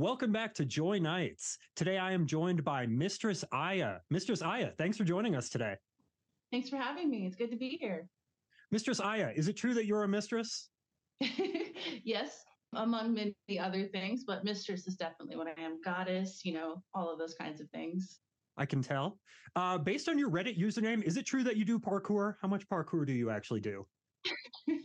Welcome back to Joy Nights. Today I am joined by Mistress Aya. Mistress Aya, thanks for joining us today. Thanks for having me. It's good to be here. Mistress Aya, is it true that you're a mistress? yes, among many other things, but mistress is definitely what I am. Goddess, you know, all of those kinds of things. I can tell. Uh, based on your Reddit username, is it true that you do parkour? How much parkour do you actually do?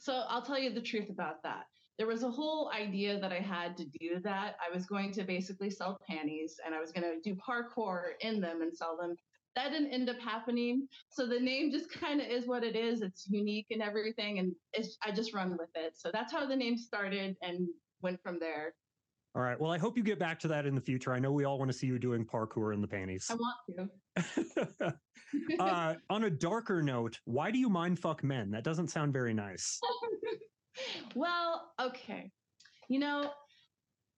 so I'll tell you the truth about that. There was a whole idea that I had to do that. I was going to basically sell panties and I was going to do parkour in them and sell them. That didn't end up happening. So the name just kind of is what it is. It's unique and everything. And I just run with it. So that's how the name started and went from there. All right. Well, I hope you get back to that in the future. I know we all want to see you doing parkour in the panties. I want to. uh, on a darker note, why do you mind fuck men? That doesn't sound very nice. well, okay. You know,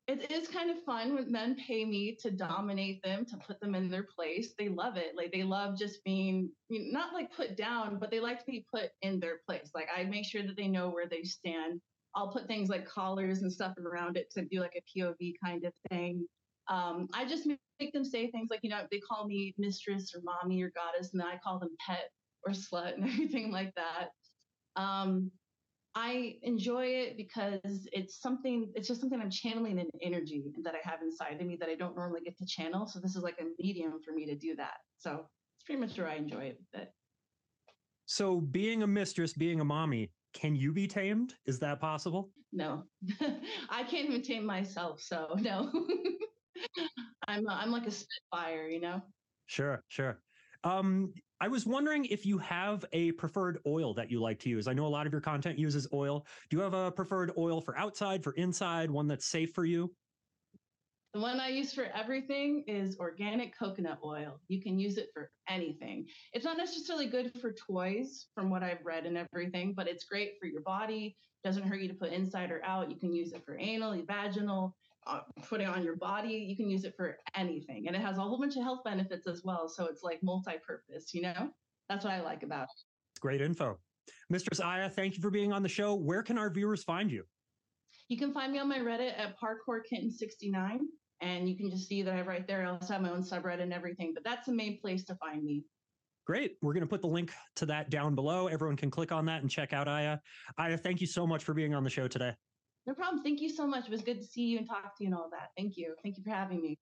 it is kind of fun when men pay me to dominate them, to put them in their place. They love it. Like they love just being you know, not like put down, but they like to be put in their place. Like I make sure that they know where they stand I'll put things like collars and stuff around it to do like a POV kind of thing. Um, I just make them say things like, you know, they call me mistress or mommy or goddess, and then I call them pet or slut and everything like that. Um, I enjoy it because it's something, it's just something I'm channeling an energy that I have inside of me that I don't normally get to channel. So this is like a medium for me to do that. So it's pretty much where I enjoy it. But... So being a mistress, being a mommy, can you be tamed? Is that possible? No, I can't even tame myself. So no, I'm I'm like a spitfire, you know. Sure, sure. Um, I was wondering if you have a preferred oil that you like to use. I know a lot of your content uses oil. Do you have a preferred oil for outside, for inside, one that's safe for you? The one I use for everything is organic coconut oil. You can use it for anything. It's not necessarily good for toys, from what I've read and everything, but it's great for your body. Doesn't hurt you to put inside or out. You can use it for anal, vaginal, uh, put it on your body. You can use it for anything, and it has a whole bunch of health benefits as well. So it's like multi-purpose. You know, that's what I like about it. Great info, Mistress Aya. Thank you for being on the show. Where can our viewers find you? You can find me on my Reddit at Parkour Kitten 69 and you can just see that I write there. I also have my own subreddit and everything, but that's the main place to find me. Great. We're going to put the link to that down below. Everyone can click on that and check out Aya. Aya, thank you so much for being on the show today. No problem. Thank you so much. It was good to see you and talk to you and all that. Thank you. Thank you for having me.